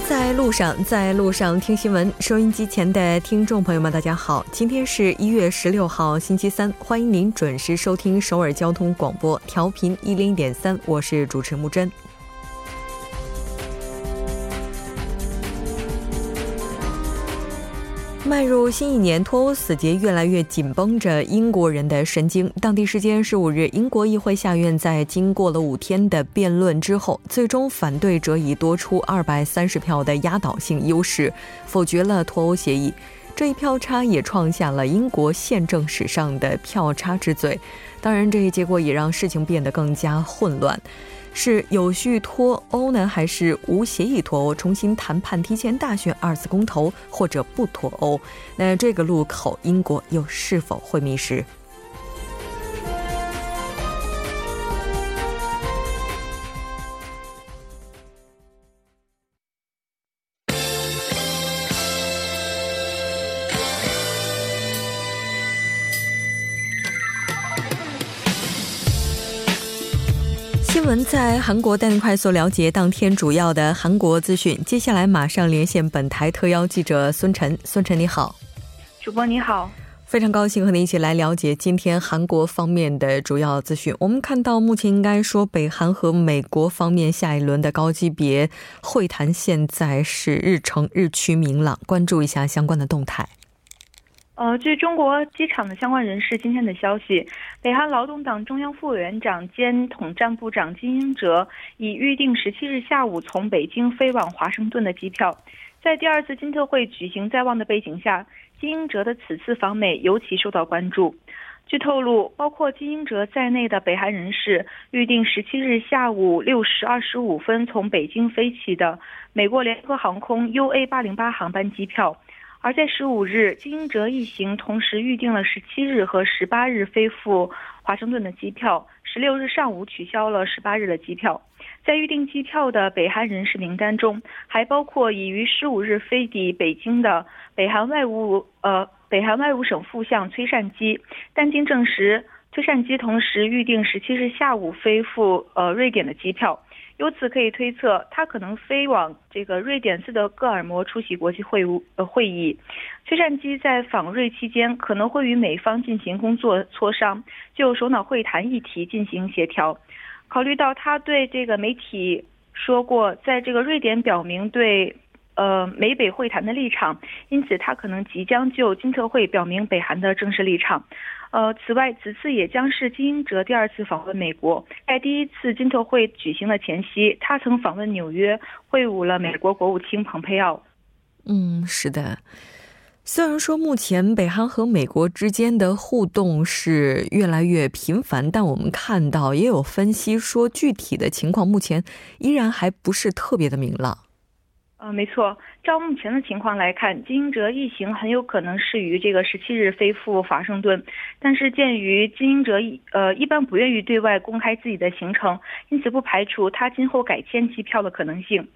在路上，在路上听新闻。收音机前的听众朋友们，大家好，今天是一月十六号，星期三，欢迎您准时收听首尔交通广播，调频一零点三，我是主持木真。迈入新一年，脱欧死结越来越紧绷着英国人的神经。当地时间十五日，英国议会下院在经过了五天的辩论之后，最终反对者以多出二百三十票的压倒性优势否决了脱欧协议。这一票差也创下了英国宪政史上的票差之最。当然，这一结果也让事情变得更加混乱。是有序脱欧呢，还是无协议脱欧？重新谈判、提前大选、二次公投，或者不脱欧？那这个路口，英国又是否会迷失？在韩国带您快速了解当天主要的韩国资讯。接下来马上连线本台特邀记者孙晨。孙晨你好，主播你好，非常高兴和您一起来了解今天韩国方面的主要资讯。我们看到，目前应该说北韩和美国方面下一轮的高级别会谈现在是日程日趋明朗，关注一下相关的动态。呃，据中国机场的相关人士今天的消息，北韩劳动党中央副委员长兼统战部长金英哲已预定十七日下午从北京飞往华盛顿的机票。在第二次金特会举行在望的背景下，金英哲的此次访美尤其受到关注。据透露，包括金英哲在内的北韩人士预定十七日下午六时二十五分从北京飞起的美国联合航空 UA 八零八航班机票。而在十五日，金英哲一行同时预定了十七日和十八日飞赴华盛顿的机票，十六日上午取消了十八日的机票。在预定机票的北韩人士名单中，还包括已于十五日飞抵北京的北韩外务呃北韩外务省副相崔善基，但经证实，崔善基同时预定十七日下午飞赴呃瑞典的机票。由此可以推测，他可能飞往这个瑞典斯德哥尔摩出席国际会晤呃会议。崔善基在访瑞期间可能会与美方进行工作磋商，就首脑会谈议题进行协调。考虑到他对这个媒体说过，在这个瑞典表明对呃美北会谈的立场，因此他可能即将就金特会表明北韩的正式立场。呃，此外，此次也将是金英哲第二次访问美国。在第一次金特会举行的前夕，他曾访问纽约，会晤了美国国务卿蓬佩奥。嗯，是的。虽然说目前北韩和美国之间的互动是越来越频繁，但我们看到也有分析说，具体的情况目前依然还不是特别的明朗。呃，没错。照目前的情况来看，金英哲一行很有可能是于这个十七日飞赴华盛顿。但是，鉴于金英哲一呃一般不愿意对外公开自己的行程，因此不排除他今后改签机票的可能性。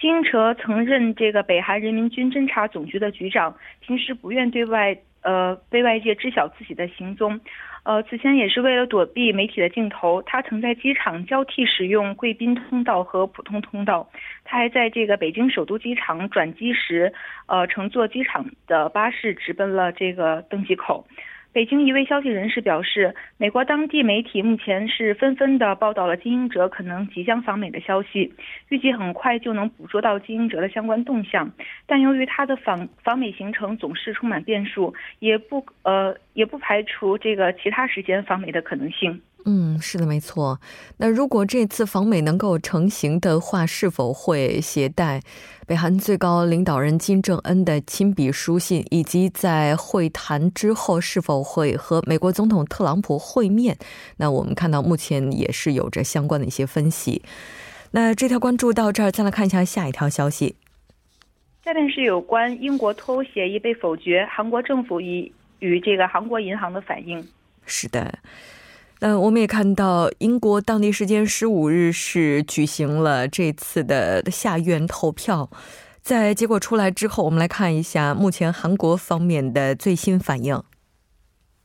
金英哲曾任这个北韩人民军侦察总局的局长，平时不愿对外呃被外界知晓自己的行踪。呃，此前也是为了躲避媒体的镜头，他曾在机场交替使用贵宾通道和普通通道。他还在这个北京首都机场转机时，呃，乘坐机场的巴士直奔了这个登机口。北京一位消息人士表示，美国当地媒体目前是纷纷的报道了经营者可能即将访美的消息，预计很快就能捕捉到经营者的相关动向。但由于他的访访美行程总是充满变数，也不呃也不排除这个其他时间访美的可能性。嗯，是的，没错。那如果这次访美能够成行的话，是否会携带北韩最高领导人金正恩的亲笔书信，以及在会谈之后是否会和美国总统特朗普会面？那我们看到目前也是有着相关的一些分析。那这条关注到这儿，再来看一下下一条消息。下面是有关英国脱欧协议被否决，韩国政府与与这个韩国银行的反应。是的。嗯，我们也看到，英国当地时间十五日是举行了这次的下院投票，在结果出来之后，我们来看一下目前韩国方面的最新反应。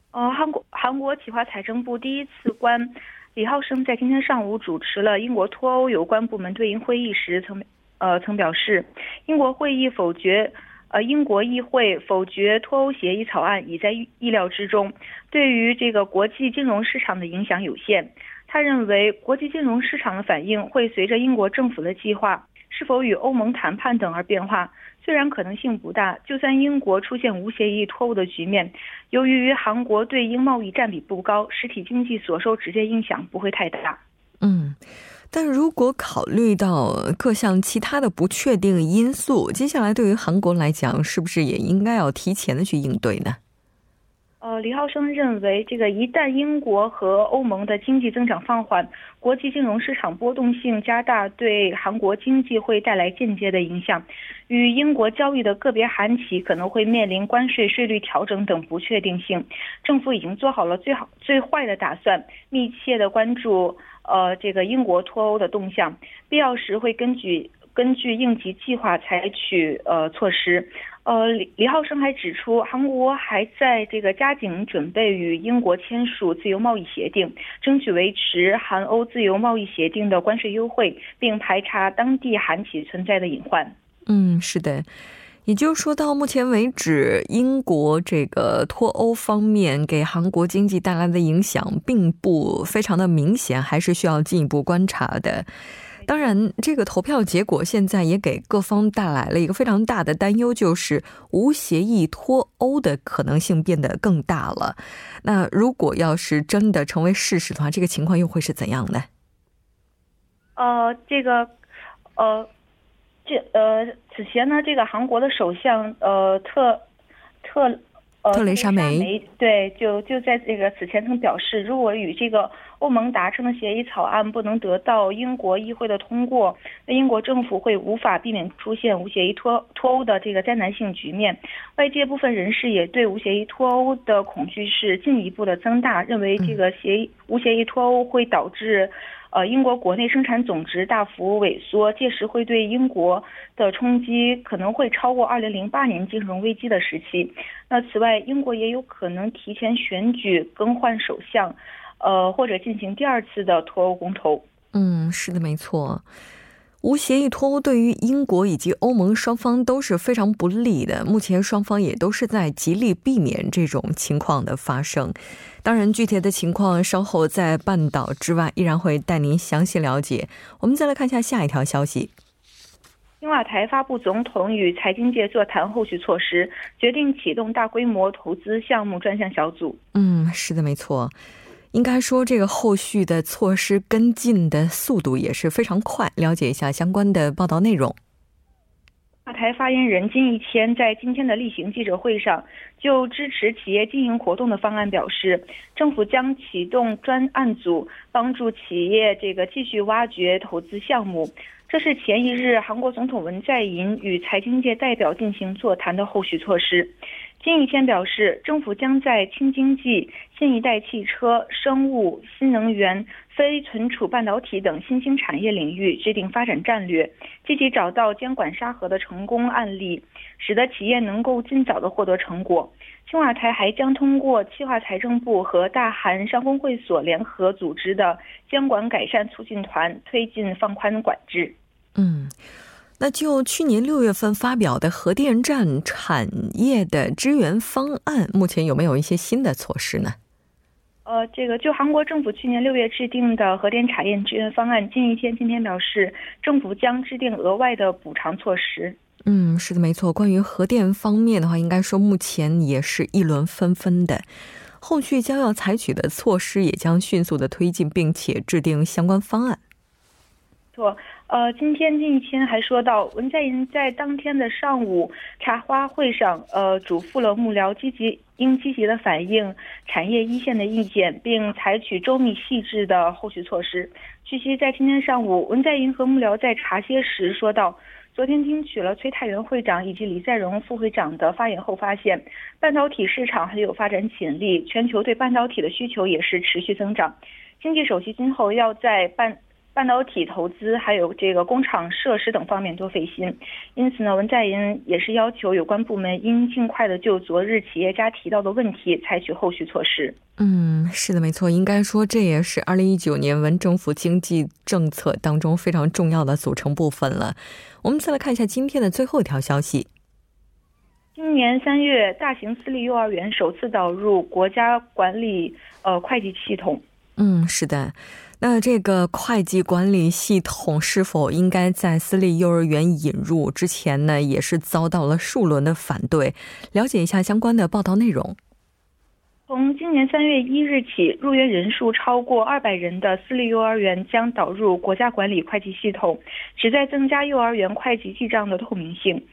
呃，韩国韩国企划财政部第一次官李浩生在今天上午主持了英国脱欧有关部门对应会议时，曾呃曾表示，英国会议否决。呃，英国议会否决脱欧协议草案已在意料之中，对于这个国际金融市场的影响有限。他认为，国际金融市场的反应会随着英国政府的计划是否与欧盟谈判等而变化。虽然可能性不大，就算英国出现无协议脱欧的局面，由于韩国对英贸易占比不高，实体经济所受直接影响不会太大。嗯。但如果考虑到各项其他的不确定因素，接下来对于韩国来讲，是不是也应该要提前的去应对呢？呃，李浩生认为，这个一旦英国和欧盟的经济增长放缓，国际金融市场波动性加大，对韩国经济会带来间接的影响。与英国交易的个别韩企可能会面临关税税率调整等不确定性。政府已经做好了最好最坏的打算，密切的关注。呃，这个英国脱欧的动向，必要时会根据根据应急计划采取呃措施。呃，李李浩生还指出，韩国还在这个加紧准备与英国签署自由贸易协定，争取维持韩欧自由贸易协定的关税优惠，并排查当地韩企存在的隐患。嗯，是的。也就是说，到目前为止，英国这个脱欧方面给韩国经济带来的影响并不非常的明显，还是需要进一步观察的。当然，这个投票结果现在也给各方带来了一个非常大的担忧，就是无协议脱欧的可能性变得更大了。那如果要是真的成为事实的话，这个情况又会是怎样呢？呃，这个，呃。这呃，此前呢，这个韩国的首相呃特特呃特蕾莎梅对，就就在这个此前曾表示，如果与这个欧盟达成的协议草案不能得到英国议会的通过，那英国政府会无法避免出现无协议脱脱欧的这个灾难性局面。外界部分人士也对无协议脱欧的恐惧是进一步的增大，认为这个协议无协议脱欧会导致。呃，英国国内生产总值大幅萎缩，届时会对英国的冲击可能会超过二零零八年金融危机的时期。那此外，英国也有可能提前选举更换首相，呃，或者进行第二次的脱欧公投。嗯，是的，没错。无协议脱欧对于英国以及欧盟双方都是非常不利的。目前双方也都是在极力避免这种情况的发生。当然，具体的情况稍后在半岛之外依然会带您详细了解。我们再来看一下下一条消息：青瓦台发布总统与财经界座谈后续措施，决定启动大规模投资项目专项小组。嗯，是的，没错。应该说，这个后续的措施跟进的速度也是非常快。了解一下相关的报道内容。大台发言人金一谦在今天的例行记者会上，就支持企业经营活动的方案表示，政府将启动专案组，帮助企业这个继续挖掘投资项目。这是前一日韩国总统文在寅与财经界代表进行座谈的后续措施。金一谦表示，政府将在轻经济、新一代汽车、生物、新能源、非存储半导体等新兴产业领域制定发展战略，积极找到监管沙盒的成功案例，使得企业能够尽早的获得成果。青瓦台还将通过企划财政部和大韩商工会所联合组织的监管改善促进团，推进放宽管制。嗯。那就去年六月份发表的核电站产业的支援方案，目前有没有一些新的措施呢？呃，这个就韩国政府去年六月制定的核电产业支援方案，近一天今天表示，政府将制定额外的补偿措施。嗯，是的，没错。关于核电方面的话，应该说目前也是一轮纷纷的，后续将要采取的措施也将迅速的推进，并且制定相关方案。错。呃，今天金一谦还说到，文在寅在当天的上午茶话会上，呃，嘱咐了幕僚积极应积极的反映产业一线的意见，并采取周密细致的后续措施。据悉，在今天上午，文在寅和幕僚在茶歇时说到，昨天听取了崔泰元会长以及李在镕副会长的发言后，发现半导体市场很有发展潜力，全球对半导体的需求也是持续增长，经济首席今后要在半。半导体投资还有这个工厂设施等方面多费心。因此呢，文在寅也是要求有关部门应尽快的就昨日企业家提到的问题采取后续措施。嗯，是的，没错，应该说这也是二零一九年文政府经济政策当中非常重要的组成部分了。我们再来看一下今天的最后一条消息。今年三月，大型私立幼儿园首次导入国家管理呃会计系统。嗯，是的。那这个会计管理系统是否应该在私立幼儿园引入？之前呢，也是遭到了数轮的反对。了解一下相关的报道内容。从今年三月一日起，入园人数超过二百人的私立幼儿园将导入国家管理会计系统，旨在增加幼儿园会计记账的透明性。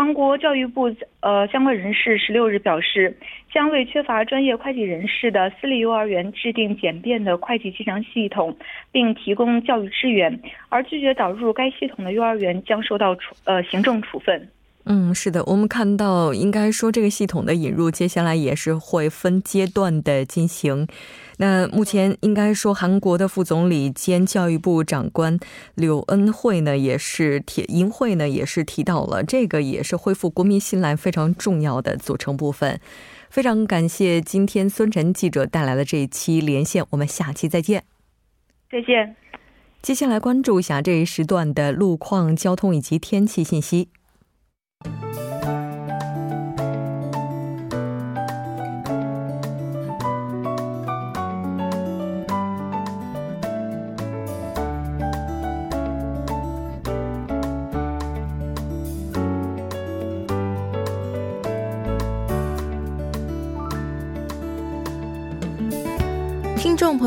韩国教育部呃相关人士十六日表示，将为缺乏专业会计人士的私立幼儿园制定简便的会计计量系统，并提供教育支援。而拒绝导入该系统的幼儿园将受到处呃行政处分。嗯，是的，我们看到，应该说这个系统的引入，接下来也是会分阶段的进行。那目前应该说，韩国的副总理兼教育部长官柳恩惠呢，也是提银会呢，也是提到了这个，也是恢复国民信赖非常重要的组成部分。非常感谢今天孙晨记者带来的这一期连线，我们下期再见。再见。接下来关注一下这一时段的路况、交通以及天气信息。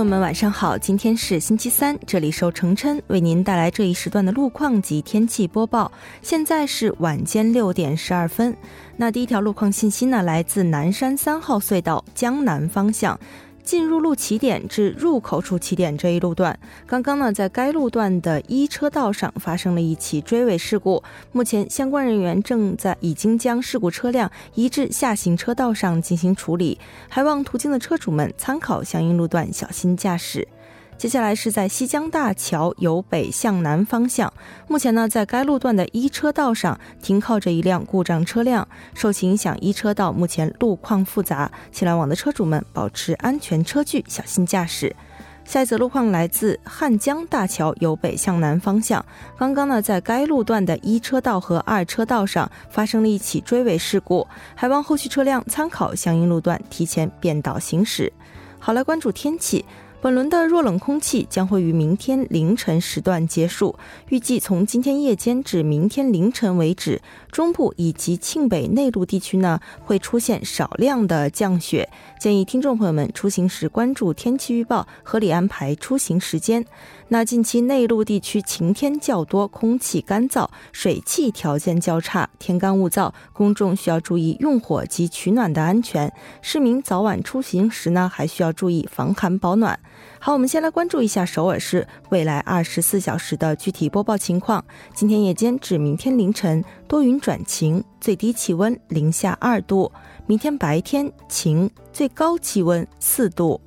朋友们，晚上好！今天是星期三，这里是程琛为您带来这一时段的路况及天气播报。现在是晚间六点十二分。那第一条路况信息呢，来自南山三号隧道江南方向。进入路起点至入口处起点这一路段，刚刚呢，在该路段的一车道上发生了一起追尾事故。目前相关人员正在已经将事故车辆移至下行车道上进行处理，还望途经的车主们参考相应路段，小心驾驶。接下来是在西江大桥由北向南方向，目前呢，在该路段的一车道上停靠着一辆故障车辆，受其影响，一车道目前路况复杂，请来往的车主们保持安全车距，小心驾驶。下一则路况来自汉江大桥由北向南方向，刚刚呢，在该路段的一车道和二车道上发生了一起追尾事故，还望后续车辆参考相应路段提前变道行驶。好，来关注天气。本轮的弱冷空气将会于明天凌晨时段结束，预计从今天夜间至明天凌晨为止，中部以及庆北内陆地区呢会出现少量的降雪，建议听众朋友们出行时关注天气预报，合理安排出行时间。那近期内陆地区晴天较多，空气干燥，水汽条件较差，天干物燥，公众需要注意用火及取暖的安全。市民早晚出行时呢，还需要注意防寒保暖。好，我们先来关注一下首尔市未来二十四小时的具体播报情况。今天夜间至明天凌晨多云转晴，最低气温零下二度；明天白天晴，最高气温四度。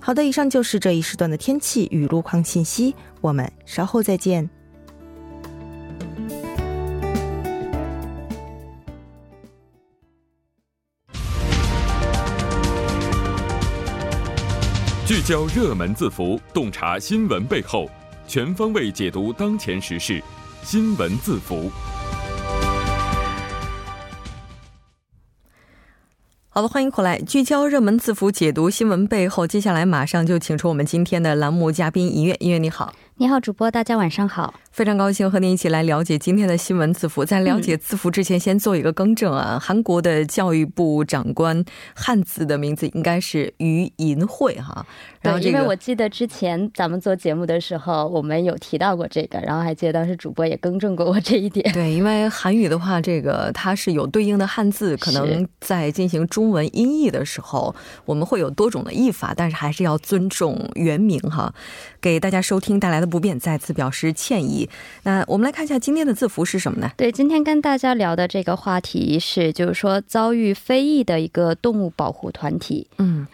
好的，以上就是这一时段的天气与路况信息。我们稍后再见。聚焦热门字符，洞察新闻背后，全方位解读当前时事。新闻字符。好的，欢迎回来，聚焦热门字符，解读新闻背后。接下来马上就请出我们今天的栏目嘉宾，音乐，音乐你好，你好，主播，大家晚上好。非常高兴和您一起来了解今天的新闻字符。在了解字符之前，先做一个更正啊。韩国的教育部长官汉字的名字应该是于银惠哈。然后因为我记得之前咱们做节目的时候，我们有提到过这个，然后还记得当时主播也更正过我这一点。对，因为韩语的话，这个它是有对应的汉字，可能在进行中文音译的时候，我们会有多种的译法，但是还是要尊重原名哈。给大家收听带来的不便，再次表示歉意。那我们来看一下今天的字符是什么呢？对，今天跟大家聊的这个话题是，就是说遭遇非议的一个动物保护团体。嗯。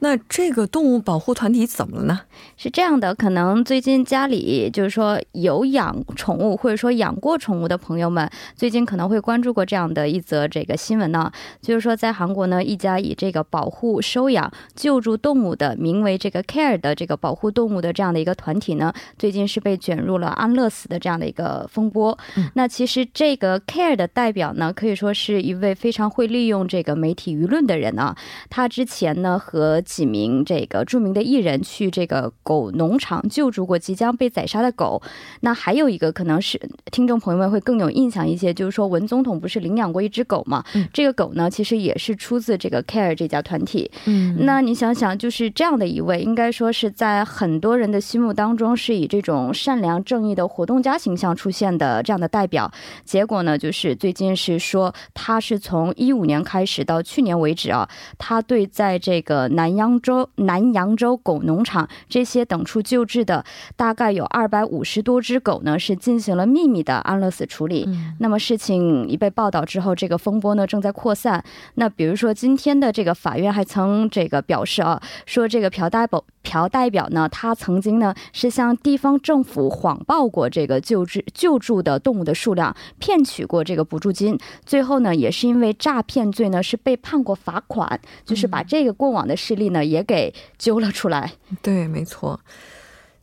那这个动物保护团体怎么了呢？是这样的，可能最近家里就是说有养宠物或者说养过宠物的朋友们，最近可能会关注过这样的一则这个新闻呢，就是说在韩国呢，一家以这个保护、收养、救助动物的名为这个 Care 的这个保护动物的这样的一个团体呢，最近是被卷入了安乐死的这样的一个风波。那其实这个 Care 的代表呢，可以说是一位非常会利用这个媒体舆论的人啊，他之前呢和几名这个著名的艺人去这个狗农场救助过即将被宰杀的狗。那还有一个可能是听众朋友们会更有印象一些，就是说文总统不是领养过一只狗吗？嗯，这个狗呢其实也是出自这个 Care 这家团体。嗯，那你想想，就是这样的一位，应该说是在很多人的心目当中是以这种善良正义的活动家形象出现的这样的代表。结果呢，就是最近是说他是从一五年开始到去年为止啊，他对在这个南扬州南扬州狗农场这些等处救治的大概有二百五十多只狗呢，是进行了秘密的安乐死处理。那么事情一被报道之后，这个风波呢正在扩散。那比如说今天的这个法院还曾这个表示啊，说这个朴代保。朴代表呢，他曾经呢是向地方政府谎报过这个救治救助的动物的数量，骗取过这个补助金，最后呢也是因为诈骗罪呢是被判过罚款，就是把这个过往的事例呢也给揪了出来。对，没错。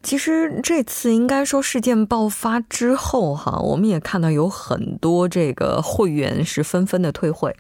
其实这次应该说事件爆发之后哈，我们也看到有很多这个会员是纷纷的退会。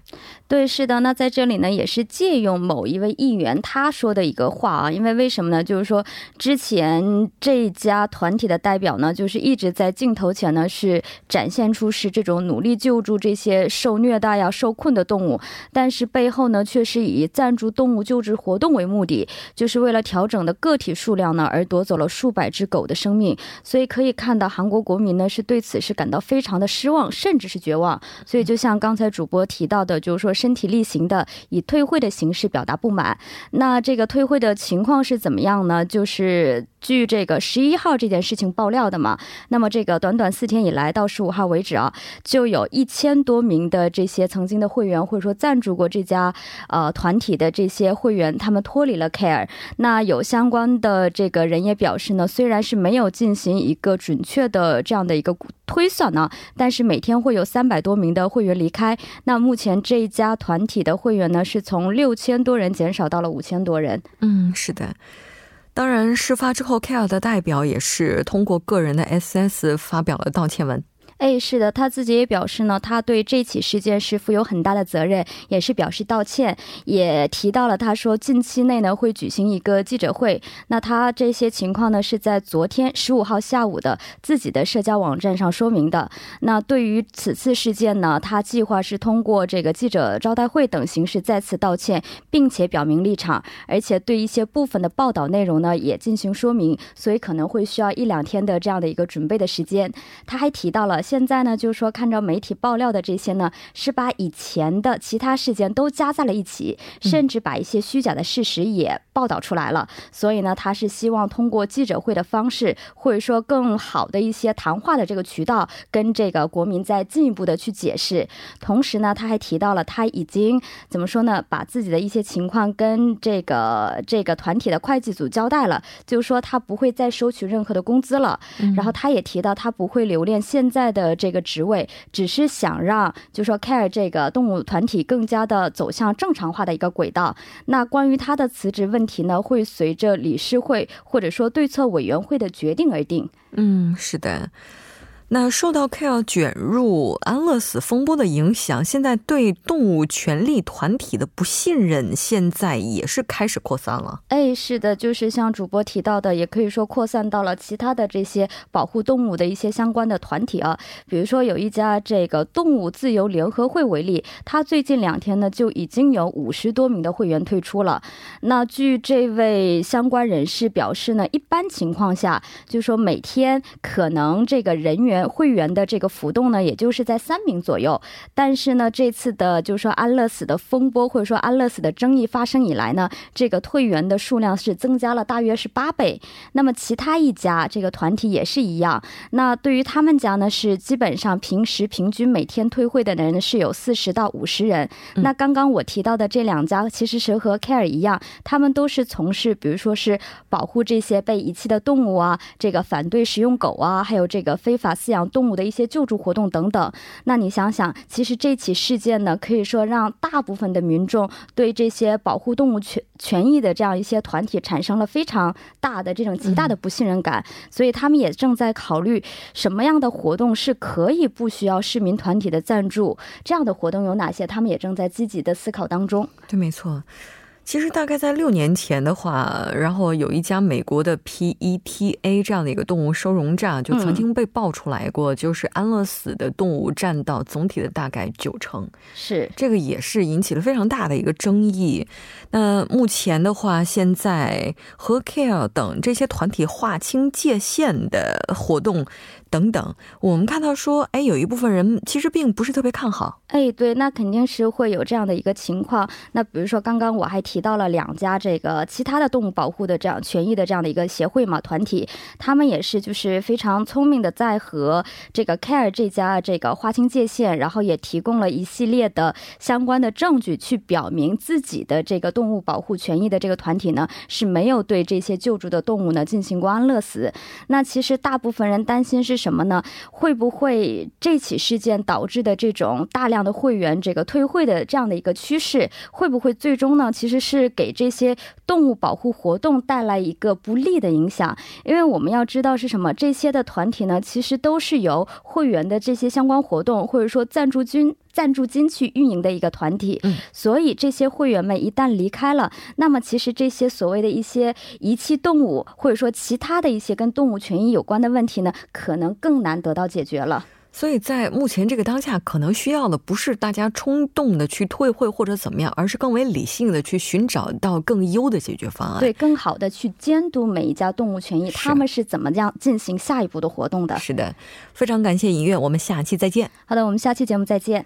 对，是的。那在这里呢，也是借用某一位议员他说的一个话啊，因为为什么呢？就是说之前这家团体的代表呢，就是一直在镜头前呢是展现出是这种努力救助这些受虐待呀、受困的动物，但是背后呢却是以赞助动物救治活动为目的，就是为了调整的个体数量呢而夺走了数百只狗的生命。所以可以看到，韩国国民呢是对此是感到非常的失望，甚至是绝望。所以就像刚才主播提到的，就是说。身体力行的以退会的形式表达不满，那这个退会的情况是怎么样呢？就是据这个十一号这件事情爆料的嘛，那么这个短短四天以来到十五号为止啊，就有一千多名的这些曾经的会员或者说赞助过这家呃团体的这些会员，他们脱离了 Care。那有相关的这个人也表示呢，虽然是没有进行一个准确的这样的一个推算呢，但是每天会有三百多名的会员离开。那目前这一家。团体的会员呢，是从六千多人减少到了五千多人。嗯，是的。当然，事发之后，Care 的代表也是通过个人的 SS 发表了道歉文。哎，是的，他自己也表示呢，他对这起事件是负有很大的责任，也是表示道歉，也提到了他说近期内呢会举行一个记者会。那他这些情况呢是在昨天十五号下午的自己的社交网站上说明的。那对于此次事件呢，他计划是通过这个记者招待会等形式再次道歉，并且表明立场，而且对一些部分的报道内容呢也进行说明，所以可能会需要一两天的这样的一个准备的时间。他还提到了。现在呢，就是说，看着媒体爆料的这些呢，是把以前的其他事件都加在了一起，甚至把一些虚假的事实也报道出来了。所以呢，他是希望通过记者会的方式，或者说更好的一些谈话的这个渠道，跟这个国民再进一步的去解释。同时呢，他还提到了他已经怎么说呢，把自己的一些情况跟这个这个团体的会计组交代了，就是说他不会再收取任何的工资了。然后他也提到他不会留恋现在的。的这个职位，只是想让，就说 Care 这个动物团体更加的走向正常化的一个轨道。那关于他的辞职问题呢，会随着理事会或者说对策委员会的决定而定。嗯，是的。那受到 Care 卷入安乐死风波的影响，现在对动物权利团体的不信任，现在也是开始扩散了。哎，是的，就是像主播提到的，也可以说扩散到了其他的这些保护动物的一些相关的团体啊。比如说有一家这个动物自由联合会为例，它最近两天呢就已经有五十多名的会员退出了。那据这位相关人士表示呢，一般情况下，就说每天可能这个人员。面会员的这个浮动呢，也就是在三名左右。但是呢，这次的就是说安乐死的风波或者说安乐死的争议发生以来呢，这个退员的数量是增加了大约是八倍。那么其他一家这个团体也是一样。那对于他们家呢，是基本上平时平均每天退会的人是有四十到五十人。那刚刚我提到的这两家其实是和 Care 一样，他们都是从事比如说是保护这些被遗弃的动物啊，这个反对食用狗啊，还有这个非法饲养动物的一些救助活动等等。那你想想，其实这起事件呢，可以说让大部分的民众对这些保护动物权权益的这样一些团体产生了非常大的这种极大的不信任感，所以他们也正在考虑什么样的活动是可以不需要市民团体的赞助，这样的活动有哪些？他们也正在积极的思考当中。对，没错。其实大概在六年前的话，然后有一家美国的 PETA 这样的一个动物收容站，就曾经被爆出来过，就是安乐死的动物占到总体的大概九成，是这个也是引起了非常大的一个争议。那目前的话，现在和 Care 等这些团体划清界限的活动。等等，我们看到说，哎，有一部分人其实并不是特别看好。哎，对，那肯定是会有这样的一个情况。那比如说，刚刚我还提到了两家这个其他的动物保护的这样权益的这样的一个协会嘛团体，他们也是就是非常聪明的在和这个 Care 这家这个划清界限，然后也提供了一系列的相关的证据，去表明自己的这个动物保护权益的这个团体呢是没有对这些救助的动物呢进行过安乐死。那其实大部分人担心是。什么呢？会不会这起事件导致的这种大量的会员这个退会的这样的一个趋势，会不会最终呢？其实是给这些动物保护活动带来一个不利的影响。因为我们要知道是什么，这些的团体呢，其实都是由会员的这些相关活动或者说赞助军。赞助金去运营的一个团体，嗯，所以这些会员们一旦离开了，那么其实这些所谓的一些遗弃动物，或者说其他的一些跟动物权益有关的问题呢，可能更难得到解决了。所以在目前这个当下，可能需要的不是大家冲动的去退会或者怎么样，而是更为理性的去寻找到更优的解决方案。对，更好的去监督每一家动物权益，他们是怎么样进行下一步的活动的。是的，非常感谢尹月，我们下期再见。好的，我们下期节目再见。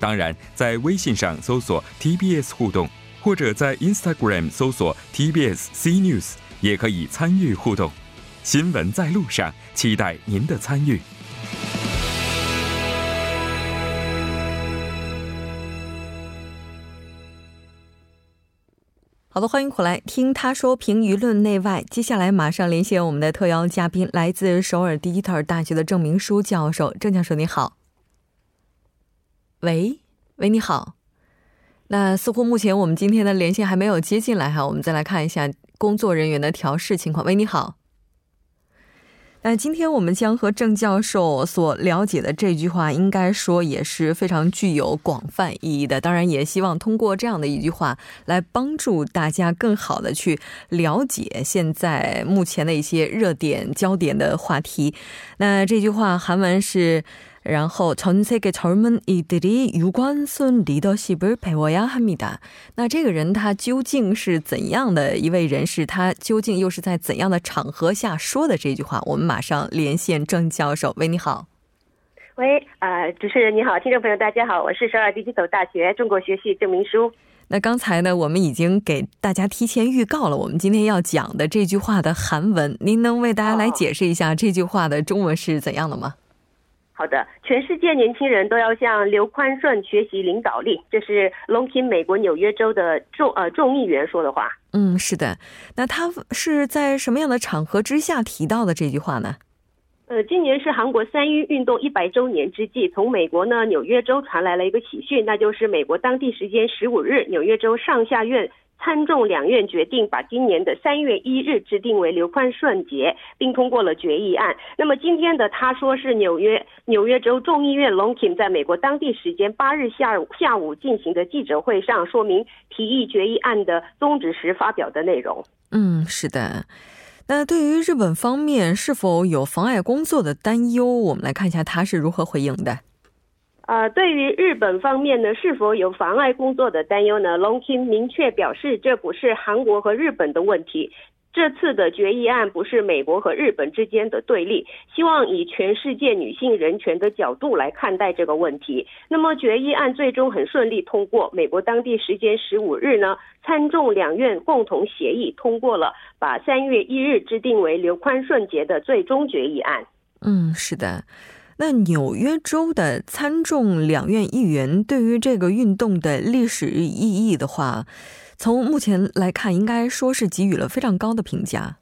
当然，在微信上搜索 TBS 互动，或者在 Instagram 搜索 TBS C News，也可以参与互动。新闻在路上，期待您的参与。好的，欢迎回来听他说评舆论内外。接下来马上连线我们的特邀嘉宾，来自首尔第一特尔大学的郑明书教授。郑教授，你好。喂，喂，你好。那似乎目前我们今天的连线还没有接进来哈，我们再来看一下工作人员的调试情况。喂，你好。那今天我们将和郑教授所了解的这句话，应该说也是非常具有广泛意义的。当然，也希望通过这样的一句话，来帮助大家更好的去了解现在目前的一些热点焦点的话题。那这句话韩文是。然后，전세계젊은이들이유관순리더십을배워야합니다那这个人他究竟是怎样的一位人士？他究竟又是在怎样的场合下说的这句话？我们马上连线郑教授。喂，你好。喂，呃，主持人你好，听众朋友大家好，我是首尔第一所大学中国学系郑明书。那刚才呢，我们已经给大家提前预告了我们今天要讲的这句话的韩文，您能为大家来解释一下这句话的中文是怎样的吗？ 好的，全世界年轻人都要向刘宽顺学习领导力，这是 Longkin 美国纽约州的众呃众议员说的话。嗯，是的，那他是在什么样的场合之下提到的这句话呢？呃，今年是韩国三一运动一百周年之际，从美国呢纽约州传来了一个喜讯，那就是美国当地时间十五日，纽约州上下院参众两院决定把今年的三月一日制定为刘宽顺节，并通过了决议案。那么今天的他说是纽约纽约州众议院 Long Kim 在美国当地时间八日下午下午进行的记者会上，说明提议决议案的宗旨时发表的内容。嗯，是的。那对于日本方面是否有妨碍工作的担忧，我们来看一下他是如何回应的。呃，对于日本方面呢，是否有妨碍工作的担忧呢？Long 明确表示，这不是韩国和日本的问题。这次的决议案不是美国和日本之间的对立，希望以全世界女性人权的角度来看待这个问题。那么决议案最终很顺利通过，美国当地时间十五日呢，参众两院共同协议通过了把三月一日制定为刘宽顺节的最终决议案。嗯，是的。那纽约州的参众两院议员对于这个运动的历史意义的话，从目前来看，应该说是给予了非常高的评价。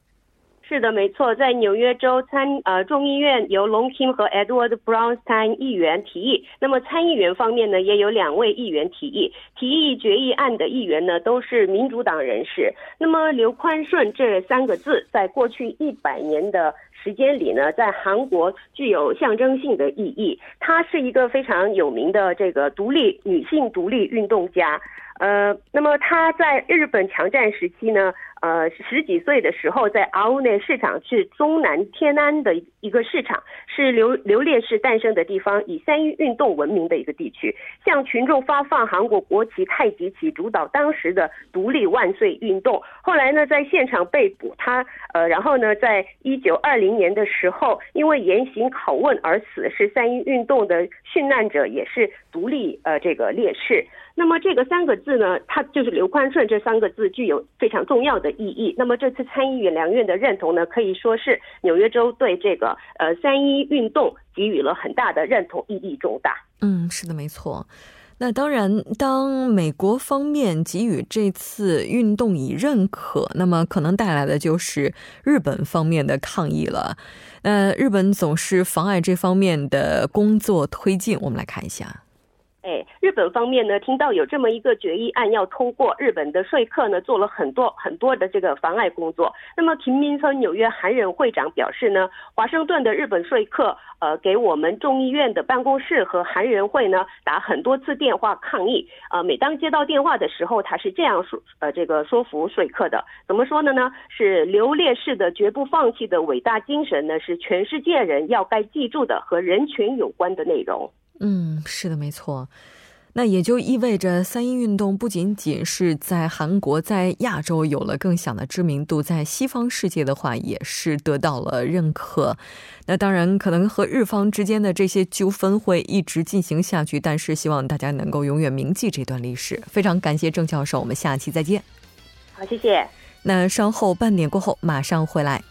是的，没错，在纽约州参呃众议院由龙 o 和 Edward Brownstein 议员提议，那么参议员方面呢，也有两位议员提议。提议决议案的议员呢，都是民主党人士。那么刘宽顺这三个字，在过去一百年的时间里呢，在韩国具有象征性的意义。她是一个非常有名的这个独立女性独立运动家。呃，那么她在日本强占时期呢？呃，十几岁的时候，在阿乌内市场是中南天安的一个市场，是刘刘烈士诞生的地方，以三一运动闻名的一个地区，向群众发放韩国国旗、太极旗，主导当时的独立万岁运动。后来呢，在现场被捕，他呃，然后呢，在一九二零年的时候，因为严刑拷问而死，是三一运动的殉难者，也是独立呃这个烈士。那么这个三个字呢，它就是刘宽顺这三个字具有非常重要的意义。那么这次参议院两院的认同呢，可以说是纽约州对这个呃三一运动给予了很大的认同，意义重大。嗯，是的，没错。那当然，当美国方面给予这次运动以认可，那么可能带来的就是日本方面的抗议了。呃，日本总是妨碍这方面的工作推进。我们来看一下。哎，日本方面呢，听到有这么一个决议案要通过，日本的说客呢做了很多很多的这个妨碍工作。那么，平民村纽约韩人会长表示呢，华盛顿的日本说客呃给我们众议院的办公室和韩人会呢打很多次电话抗议。呃，每当接到电话的时候，他是这样说呃这个说服说客的，怎么说的呢？是刘烈士的绝不放弃的伟大精神呢，是全世界人要该记住的和人权有关的内容。嗯，是的，没错。那也就意味着三一运动不仅仅是在韩国、在亚洲有了更响的知名度，在西方世界的话也是得到了认可。那当然，可能和日方之间的这些纠纷会一直进行下去，但是希望大家能够永远铭记这段历史。非常感谢郑教授，我们下期再见。好，谢谢。那稍后半点过后马上回来。